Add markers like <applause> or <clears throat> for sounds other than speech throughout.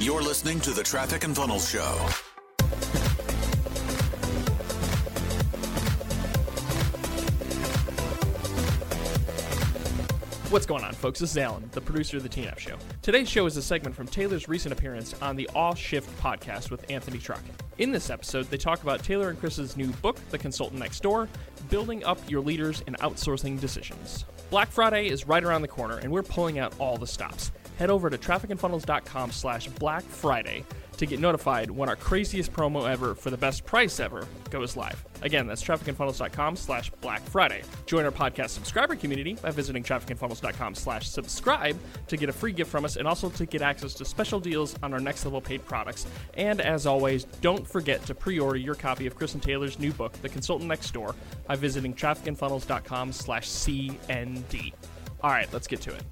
You're listening to the Traffic and Funnels Show. What's going on, folks? This is Alan, the producer of the TNF Show. Today's show is a segment from Taylor's recent appearance on the Aw Shift podcast with Anthony Trucks. In this episode, they talk about Taylor and Chris's new book, The Consultant Next Door Building Up Your Leaders and Outsourcing Decisions. Black Friday is right around the corner, and we're pulling out all the stops. Head over to trafficandfunnels.com slash Black Friday to get notified when our craziest promo ever for the best price ever goes live. Again, that's trafficandfunnels.com slash Black Friday. Join our podcast subscriber community by visiting trafficandfunnels.com slash subscribe to get a free gift from us and also to get access to special deals on our next level paid products. And as always, don't forget to pre-order your copy of and Taylor's new book, The Consultant Next Door, by visiting trafficandfunnels.com slash CND. All right, let's get to it.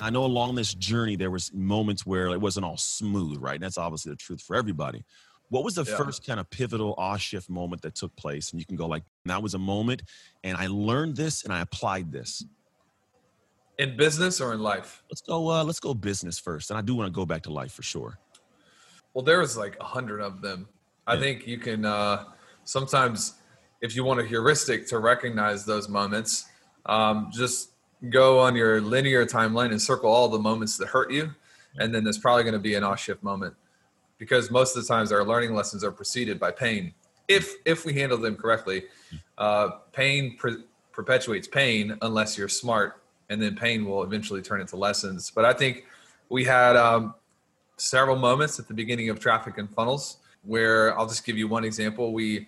I know along this journey there was moments where it wasn't all smooth, right? And that's obviously the truth for everybody. What was the Yeah. first kind of pivotal aw shift moment that took place? And you can go like, that was a moment, and I learned this and I applied this. in business or in life Let's go. Uh, let's go business first, and I do want to go back to life for sure. well there was like a hundred of them i think you can uh sometimes if you want a heuristic to recognize those moments um, just go on your linear timeline and circle all the moments that hurt you and then there's probably going to be an off shift moment. Because most of the times our learning lessons are preceded by pain. If if we handle them correctly uh, pain pre- perpetuates pain unless you're smart and then pain will eventually turn into lessons. But i think we had um, several moments at the beginning of traffic and funnels where I'll just give you one example. We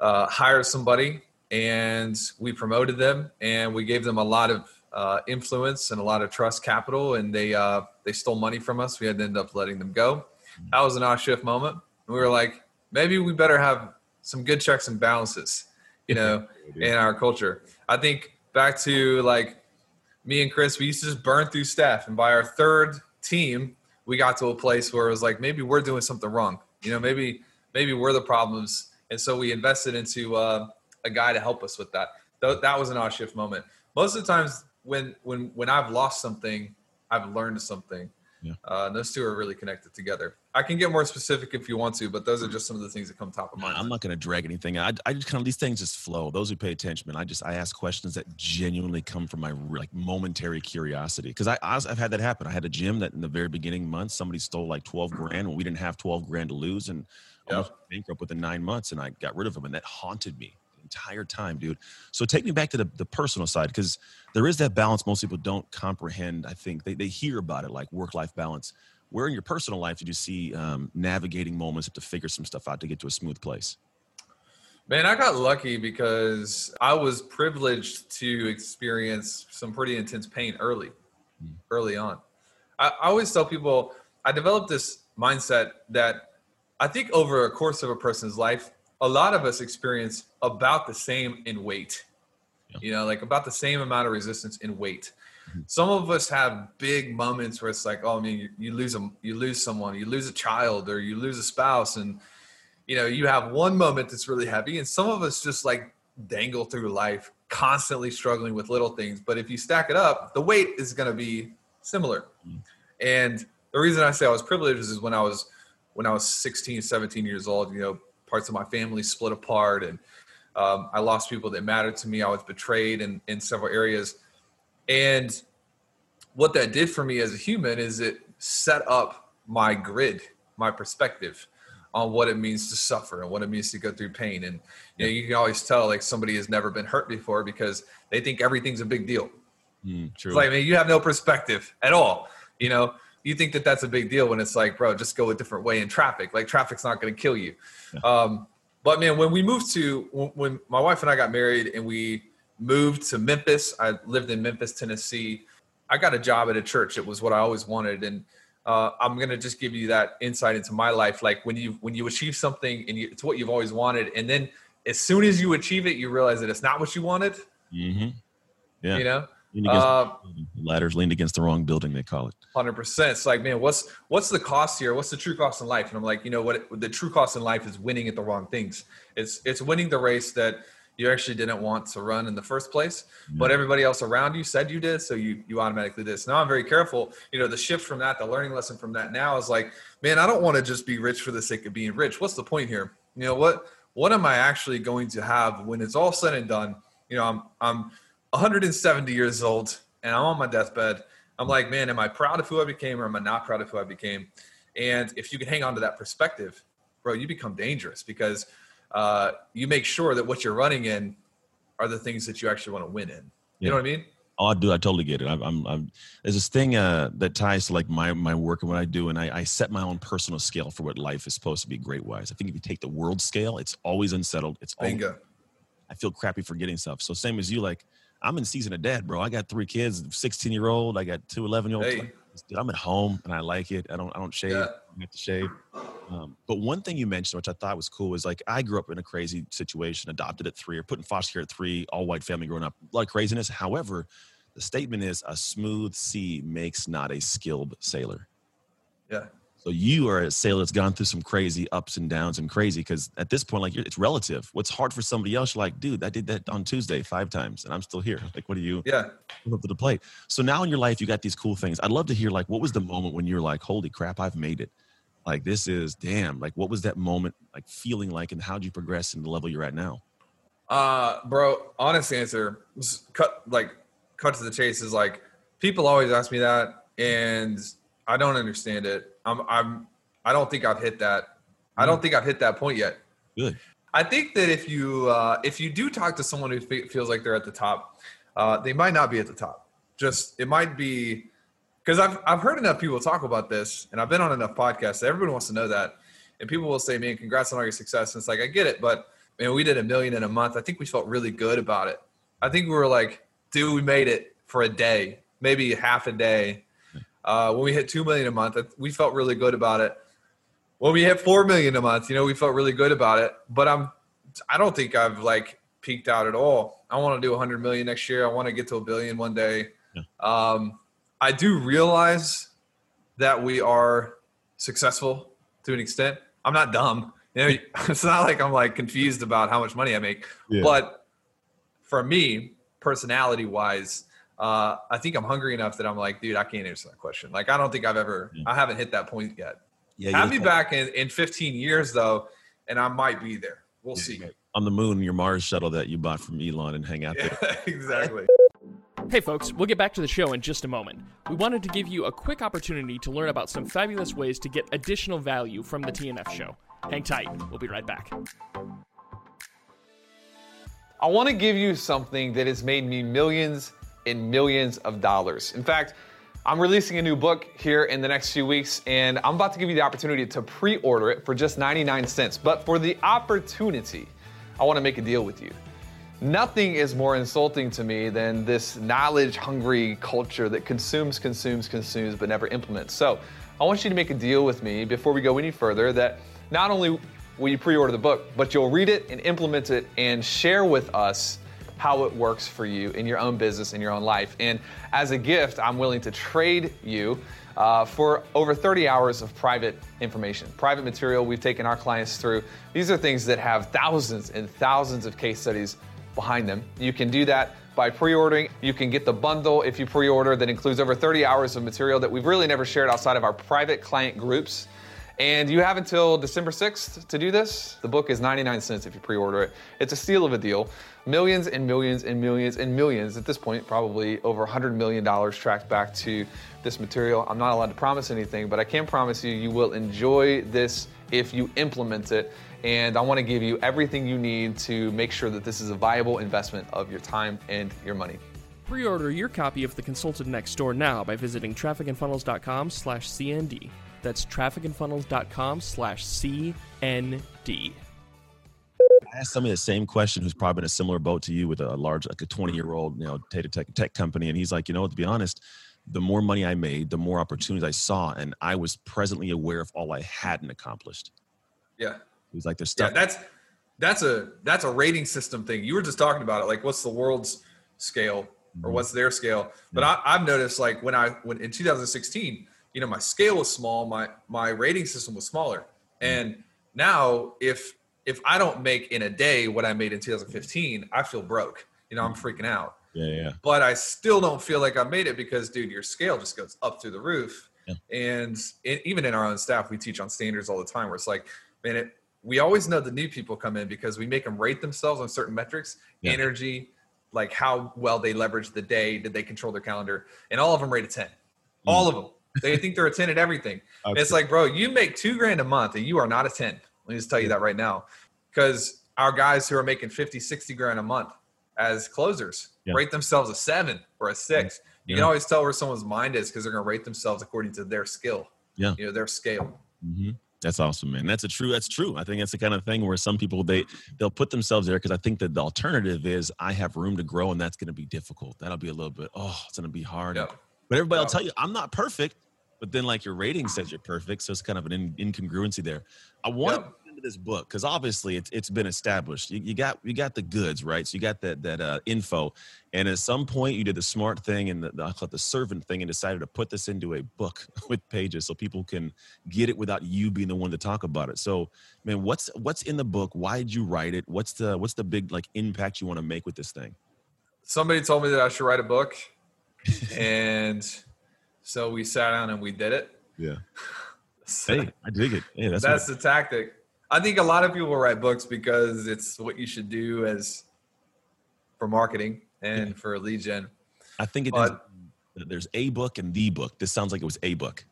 uh, hired somebody and we promoted them and we gave them a lot of uh, influence and a lot of trust capital and they uh, they stole money from us. We had to end up letting them go. That was an off shift moment. And we were like, maybe we better have some good checks and balances, you know, <laughs> in our culture. I think back to like me and Chris, we used to just burn through staff. And by our third team, we got to a place where it was like, maybe we're doing something wrong. You know, maybe maybe we're the problems. And so we invested into uh, a guy to help us with that. Th- that was an odd shift moment. Most of the times when when when I've lost something, I've learned something. Yeah. Uh, those two are really connected together. I can get more specific if you want to, but those are just some of the things that come top of mind. I'm not going to drag anything. I, I just kind of these things just flow. Those who pay attention, man, I just I ask questions that genuinely come from my like momentary curiosity. Because I I've had that happen. I had a gym that in the very beginning months somebody stole like 12 grand when we didn't have 12 grand to lose and Yeah. almost bankrupt within nine months, and I got rid of them, and that haunted me entire time, dude. So take me back to the, the personal side because there is that balance most people don't comprehend. I think they they hear about it like work life balance. Where in your personal life did you see um, navigating moments to figure some stuff out to get to a smooth place? Man, I got lucky because I was privileged to experience some pretty intense pain early, Mm. early on. I, I always tell people I developed this mindset that I think over a course of a person's life, a lot of us experience about the same in weight. Yeah. You know, like about the same amount of resistance in weight. Mhm. Some of us have big moments where it's like, oh, I mean, you, you lose a, you lose someone, you lose a child, or you lose a spouse, and you know you have one moment that's really heavy and some of us just like dangle through life constantly struggling with little things but if you stack it up the weight is going to be similar Mm. and the reason i say i was privileged is when i was when i was 16 17 years old you know parts of my family split apart and um, i lost people that mattered to me i was betrayed in, in several areas and what that did for me as a human is it set up my grid my perspective on what it means to suffer and what it means to go through pain. And you know, you can always tell like somebody has never been hurt before because they think everything's a big deal. Mm, true. It's like, man, you have no perspective at all. You know, you think that that's a big deal when it's like, bro, just go a different way in traffic. Like traffic's not going to kill you. Um, but man, when we moved to when, when my wife and I got married and we moved to Memphis, I lived in Memphis, Tennessee. I got a job at a church. It was what I always wanted, and uh, I'm gonna just give you that insight into my life. Like when you when you achieve something and you, it's what you've always wanted, and then as soon as you achieve it, you realize that it's not what you wanted. hmm Yeah. You know, Against uh, ladders leaned against the wrong building, they call it. Hundred percent. It's like, man, what's what's the cost here? What's the true cost in life? And I'm like, you know what? The true cost in life is winning at the wrong things. It's it's winning the race that you actually didn't want to run in the first place, but everybody else around you said you did, so you you automatically did. So now I'm very careful. You know, the shift from that, the learning lesson from that now is like, man, I don't want to just be rich for the sake of being rich. What's the point here? You know what? What am I actually going to have when it's all said and done? You know, I'm I'm 170 years old and I'm on my deathbed. I'm like, man, am I proud of who I became or am I not proud of who I became? And if you can hang on to that perspective, bro, you become dangerous because uh, you make sure that what you're running in are the things that you actually want to win in. You Yeah. know what I mean? Oh, dude, I totally get it. I'm, I'm, I'm there's this thing uh, that ties to like my my work and what I do, and I, I set my own personal scale for what life is supposed to be great wise. I think if you take the world scale, it's always unsettled. It's always, Bingo. I feel crappy for getting stuff. So same as you, like I'm in season of dad, bro. I got three kids, 16 year old. I got two 11 year olds. Hey. I'm at home and I like it. I don't I don't shave. Yeah. I have to shave. Um, but one thing you mentioned, which I thought was cool, is like I grew up in a crazy situation, adopted at three, or put in foster care at three, all white family growing up, a lot of craziness. However, the statement is a smooth sea makes not a skilled sailor. Yeah. So you are a sailor that's gone through some crazy ups and downs and crazy because at this point, like you're, it's relative. What's hard for somebody else, you're like, dude, I did that on Tuesday five times and I'm still here. Like, what do you Yeah. up to the plate? So now in your life, you got these cool things. I'd love to hear like, what was the moment when you're like, holy crap, I've made it. Like this is damn. Like, what was that moment like feeling like, and how'd you progress in the level you're at now? Uh, bro, honest answer, cut like cut to the chase is like people always ask me that, and I don't understand it. I'm I'm I don't think I've hit that. I don't think I've hit that point yet. Good. I think that if you uh, if you do talk to someone who fe- feels like they're at the top, uh, they might not be at the top. Just it might be because I've I've heard enough people talk about this, and I've been on enough podcasts. That everybody wants to know that, and people will say, "Man, congrats on all your success." And it's like I get it, but man, we did a million in a month. I think we felt really good about it. I think we were like, "Dude, we made it for a day, maybe half a day." Uh, when we hit two million a month, we felt really good about it when we hit four million a month, you know, we felt really good about it. But I'm, I don't think I've like peaked out at all. I want to do 100 million next year. I want to get to a billion one day. Yeah. Um, I do realize that we are successful to an extent. I'm not dumb. You know, <laughs> it's not like I'm like confused about how much money I make. Yeah. But for me, personality wise, uh, I think I'm hungry enough that I'm like, dude, I can't answer that question. Like, I don't think I've ever, Yeah. I haven't hit that point yet. Yeah. Have you're me back in, in 15 years though, and I might be there. We'll Yeah, see. on the moon, your Mars shuttle that you bought from Elon and hang out there. Yeah, <laughs> exactly. Hey folks, we'll get back to the show in just a moment. We wanted to give you a quick opportunity to learn about some fabulous ways to get additional value from the TNF show. Hang tight, we'll be right back. I want to give you something that has made me millions and millions of dollars. In fact, I'm releasing a new book here in the next few weeks, and I'm about to give you the opportunity to pre order it for just 99 cents. But for the opportunity, I want to make a deal with you. Nothing is more insulting to me than this knowledge hungry culture that consumes, consumes, consumes, but never implements. So I want you to make a deal with me before we go any further that not only will you pre order the book, but you'll read it and implement it and share with us how it works for you in your own business, in your own life. And as a gift, I'm willing to trade you uh, for over 30 hours of private information, private material we've taken our clients through. These are things that have thousands and thousands of case studies behind them. You can do that by pre-ordering. You can get the bundle if you pre-order that includes over 30 hours of material that we've really never shared outside of our private client groups. And you have until December 6th to do this. The book is 99 cents if you pre order it. It's a steal of a deal. Millions and millions and millions and millions, at this point, probably over $100 million tracked back to this material. I'm not allowed to promise anything, but I can promise you, you will enjoy this if you implement it. And I want to give you everything you need to make sure that this is a viable investment of your time and your money. Pre-order your copy of The Consultant Next Door now by visiting trafficandfunnels.com slash CND. That's trafficandfunnels.com slash CND. I asked somebody the same question who's probably in a similar boat to you with a large, like a 20 year old, you know, data tech, tech company. And he's like, you know, to be honest, the more money I made, the more opportunities I saw, and I was presently aware of all I hadn't accomplished. Yeah. It was like there's Yeah. stuff. That's, that's a, that's a rating system thing. You were just talking about it. Like what's the world's scale or Mhm. what's their scale? But I, I've noticed like when I, when in 2016, you know, my scale was small, my, my rating system was smaller. Mm. And now if if I don't make in a day what I made in 2015, I feel broke. You know, I'm mm. freaking out. Yeah, yeah. But I still don't feel like I made it because, dude, your scale just goes up through the roof. Yeah. And it, even in our own staff, we teach on standards all the time. Where it's like, man, it, we always know the new people come in because we make them rate themselves on certain metrics, Yeah. energy, like how well they leverage the day, did they control their calendar, and all of them rate a ten. Mm. All of them. They think they're a ten at everything. Okay. It's like, bro, you make two grand a month and you are not a 10. Let me just tell you that right now. Because our guys who are making 50, 60 grand a month as closers Yeah. rate themselves a seven or a six. You can always tell where someone's mind is because they're going to rate themselves according to their skill. Yeah. You know, their scale. hmm That's awesome, man. That's a true. That's true. I think that's the kind of thing where some people they they'll put themselves there because I think that the alternative is I have room to grow and that's going to be difficult. That'll be a little bit. Oh, it's going to be hard. Yeah. But everybody will tell you I'm not perfect. But then like your rating says you're perfect, so it's kind of an in, incongruency there. I want Yeah. to into this book because obviously it's it's been established. You, you got you got the goods right, so you got that that uh, info, and at some point you did the smart thing and the, the I call it the servant thing and decided to put this into a book <laughs> with pages so people can get it without you being the one to talk about it. So man, what's what's in the book? Why did you write it? What's the what's the big like impact you want to make with this thing? Somebody told me that I should write a book. And so we sat down and we did it. Yeah. <laughs> So- Hey, I dig it. Yeah, that's, that's what, the tactic. I think a lot of people write books because it's what you should do as for marketing and for lead gen. I think it is. but- There's a book and the book. This sounds like it was a book.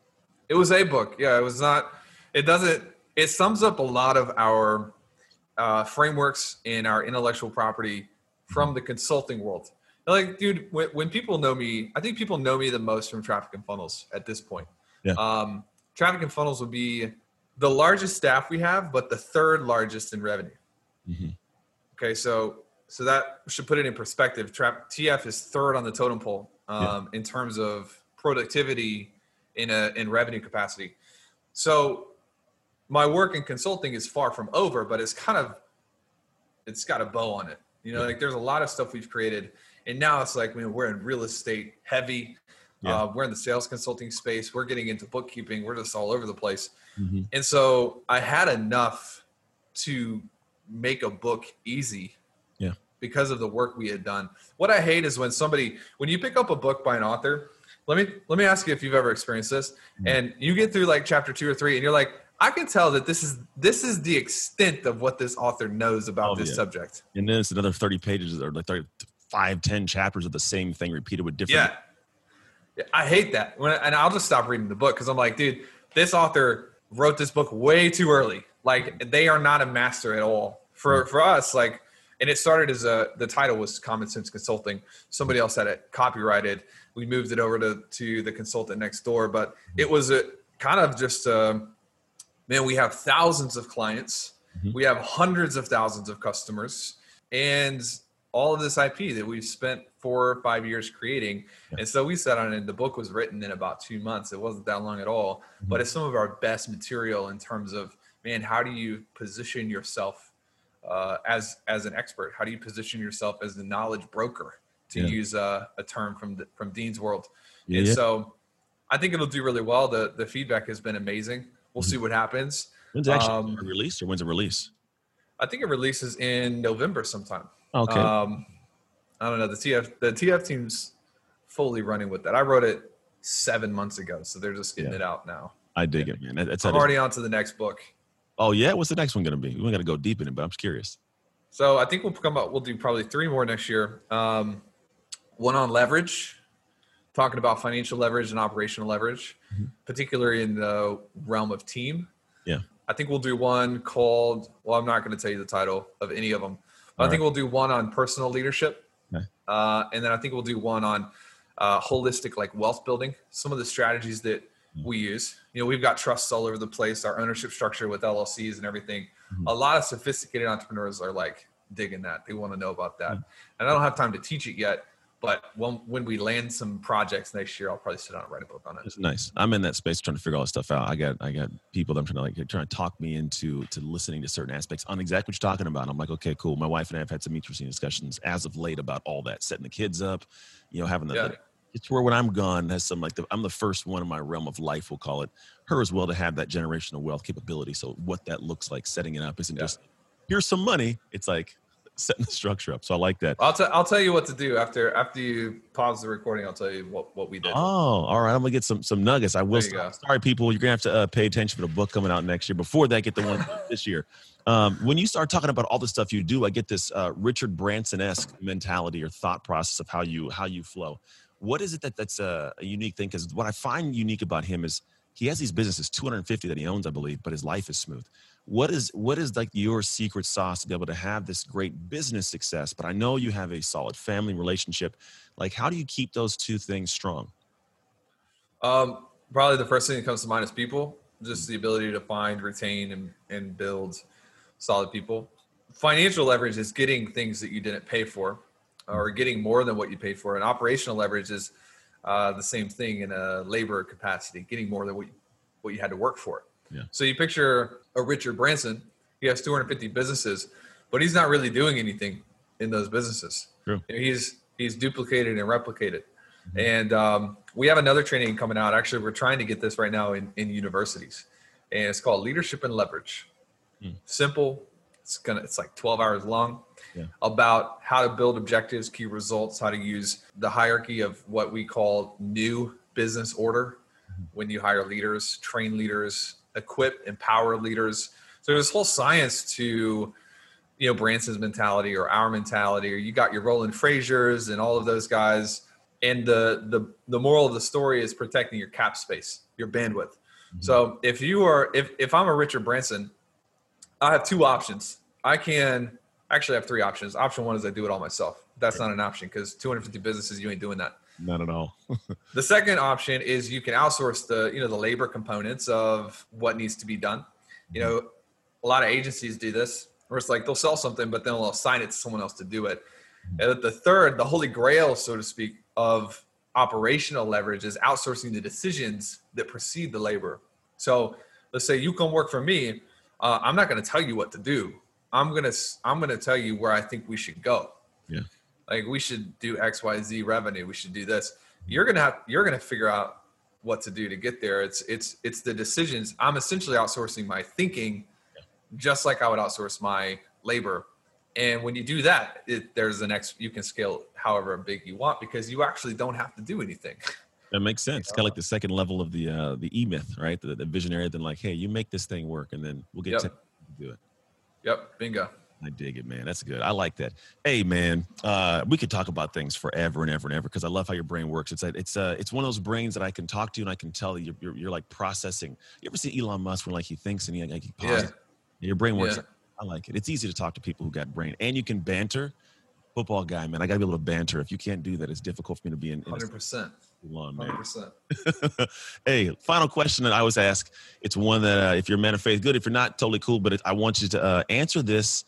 It was a book. Yeah, it was not. It doesn't. It sums up a lot of our uh, frameworks in our intellectual property from the consulting world. Like, dude, when, when people know me, I think people know me the most from traffic and funnels at this point. Yeah. Um, traffic and funnels would be the largest staff we have, but the third largest in revenue. Mhm. Okay, so so that should put it in perspective. Trap TF is third on the totem pole um, in terms of productivity in a in revenue capacity. So my work in consulting is far from over, but it's kind of it's got a bow on it. You know, like there's a lot of stuff we've created, and now it's like, man, we're in real estate heavy. Yeah. Uh, we're in the sales consulting space. We're getting into bookkeeping. We're just all over the place. Mhm. And so I had enough to make a book easy. Yeah. Because of the work we had done. What I hate is when somebody when you pick up a book by an author, let me let me ask you if you've ever experienced this. Mm-hmm. And you get through like chapter two or three, and you're like, I can tell that this is this is the extent of what this author knows about Oh, this yeah. subject. And then it's another 30 pages or like 30, five, 10 chapters of the same thing repeated with different. Yeah. I hate that. When and I'll just stop reading the book because I'm like, dude, this author wrote this book way too early. Like they are not a master at all. For for us, like, and it started as a the title was Common Sense Consulting. Somebody else had it copyrighted. We moved it over to to the consultant next door, but it was a kind of just a man. We have thousands of clients. Mhm. We have hundreds of thousands of customers, and all of this IP that we've spent four or five years creating. And so we sat on it. And the book was written in about two months. It wasn't that long at all, but it's some of our best material in terms of man, how do you position yourself uh, as as an expert? How do you position yourself as the knowledge broker? To Yeah. use uh, a term from the, from Dean's world. Yeah, and so I think it'll do really well. The the feedback has been amazing. We'll see what happens. When's it actually Um, released or when's it release? I think it releases in November sometime. Okay. Um, I don't know. The TF the TF team's fully running with that. I wrote it seven months ago, so they're just getting Yeah. it out now. I dig it, man. That- That's I'm how it is. already on to the next book. Oh yeah, what's the next one gonna be? We got to go deep in it, but I'm just curious. So I think we'll come up. We'll do probably three more next year. Um, one on leverage, talking about financial leverage and operational leverage, particularly in the realm of team. Yeah. I think we'll do one called. Well, I'm not going to tell you the title of any of them. I All think we'll do one on personal leadership, Okay. uh, and then I think we'll do one on uh, holistic like wealth building. Some of the strategies that we use. You know, we've got trusts all over the place. Our ownership structure with LLCs and everything. A lot of sophisticated entrepreneurs are like digging that. They want to know about that, and I don't have time to teach it yet. But when when we land some projects next year, I'll probably sit down and write a book on it. It's nice. I'm in that space trying to figure all this stuff out. I got I got people that I'm trying to like trying to talk me into to listening to certain aspects on exactly what you're talking about. I'm like, okay, cool. My wife and I have had some interesting discussions as of late about all that, setting the kids up, you know, having the. Yeah. the- it's where when I'm gone, has some like the, I'm the first one in my realm of life, we'll call it, her as well to have that generational wealth capability. So what that looks like, setting it up isn't Yeah. just here's some money. It's like setting the structure up. So I like that. I'll, t- I'll tell you what to do after after you pause the recording. I'll tell you what, what we did. Oh, all right. I'm gonna get some some nuggets. I will. Go. Sorry, people. You're gonna have to uh, pay attention for the book coming out next year. Before that, get the one <laughs> this year. Um, when you start talking about all the stuff you do, I get this uh, Richard Branson esque mentality or thought process of how you how you flow. What is it that that's a, a unique thing? Because what I find unique about him is he has these businesses, 250 that he owns, I believe, but his life is smooth. What is what is like your secret sauce to be able to have this great business success? But I know you have a solid family relationship. Like, how do you keep those two things strong? Um, probably the first thing that comes to mind is people. Just the ability to find, retain, and, and build solid people. Financial leverage is getting things that you didn't pay for, or getting more than what you paid for. And operational leverage is uh, the same thing in a labor capacity, getting more than what you, what you had to work for. Yeah. So you picture a Richard Branson. He has 250 businesses, but he's not really doing anything in those businesses. True. He's he's duplicated and replicated. And um, we have another training coming out. Actually, we're trying to get this right now in, in universities, and it's called Leadership and Leverage. Hmm. Simple. It's gonna. It's like 12 hours long. Yeah. About how to build objectives, key results, how to use the hierarchy of what we call new business order when you hire leaders, train leaders, equip, empower leaders. So there's this whole science to you know Branson's mentality or our mentality, or you got your Roland Frasier's and all of those guys. And the the the moral of the story is protecting your cap space, your bandwidth. Mm-hmm. So if you are if if I'm a Richard Branson, I have two options. I can actually have three options. Option one is I do it all myself. That's not an option because 250 businesses, you ain't doing that. Not at all. <laughs> The second option is you can outsource the you know the labor components of what needs to be done. You know, a lot of agencies do this, where it's like they'll sell something, but then they'll assign it to someone else to do it. And the third, the holy grail, so to speak, of operational leverage is outsourcing the decisions that precede the labor. So let's say you come work for me. Uh, I'm not going to tell you what to do. I'm gonna I'm gonna tell you where I think we should go. Yeah. Like we should do X, Y, Z revenue. We should do this. You're gonna have you're gonna figure out what to do to get there. It's it's it's the decisions. I'm essentially outsourcing my thinking, just like I would outsource my labor. And when you do that, it, there's an X. You can scale however big you want because you actually don't have to do anything. <laughs> That makes sense. It's kind of like the second level of the uh, the E myth, right? The, the visionary, then like, hey, you make this thing work, and then we'll get Yep. to do it. Yep, bingo. I dig it, man. That's good. I like that. Hey, man, uh, we could talk about things forever and ever and ever because I love how your brain works. It's a, it's uh it's one of those brains that I can talk to and I can tell you're, you're, you're like processing. You ever see Elon Musk when like he thinks and he like he pauses? Your brain works. Yeah. I like it. It's easy to talk to people who got brain and you can banter. Football guy, man. I gotta be able to banter. If you can't do that, it's difficult for me to be in, Hundred percent. Elon, man. Hundred percent. <laughs> hey, final question that I always ask. It's one that uh, if you're a man of faith, good. If you're not, totally cool. But it, I want you to uh, answer this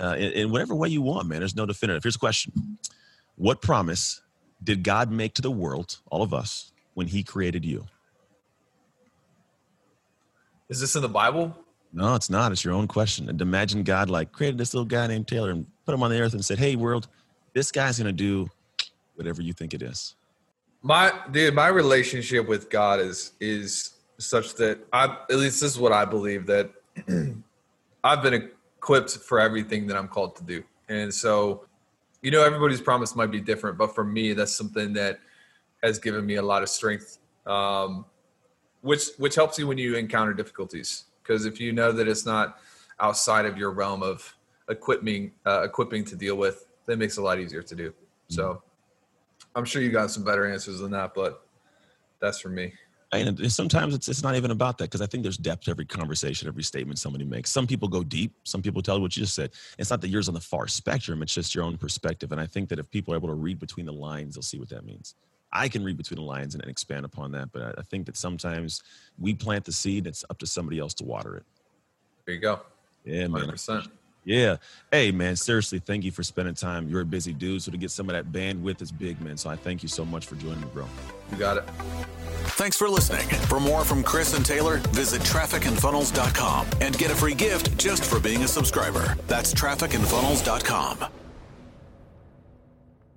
uh, in, in whatever way you want, man. There's no definitive. Here's a question: What promise did God make to the world, all of us, when He created you? Is this in the Bible? No, it's not. It's your own question. And imagine God like created this little guy named Taylor and put him on the earth and said, "Hey, world, this guy's gonna do whatever you think it is." My dude, my relationship with God is is such that I at least this is what I believe that <clears throat> I've been equipped for everything that I'm called to do. And so, you know, everybody's promise might be different, but for me, that's something that has given me a lot of strength, um, which which helps you when you encounter difficulties. Because if you know that it's not outside of your realm of equipping uh, equipping to deal with, that makes it a lot easier to do. So. I'm sure you got some better answers than that, but that's for me. And sometimes it's it's not even about that because I think there's depth to every conversation, every statement somebody makes. Some people go deep. Some people tell what you just said. It's not that yours on the far spectrum. It's just your own perspective. And I think that if people are able to read between the lines, they'll see what that means. I can read between the lines and, and expand upon that, but I, I think that sometimes we plant the seed. It's up to somebody else to water it. There you go. Yeah, man. 100%. Yeah. Hey, man, seriously, thank you for spending time. You're a busy dude, so to get some of that bandwidth is big, man. So I thank you so much for joining me, bro. You got it. Thanks for listening. For more from Chris and Taylor, visit trafficandfunnels.com and get a free gift just for being a subscriber. That's trafficandfunnels.com.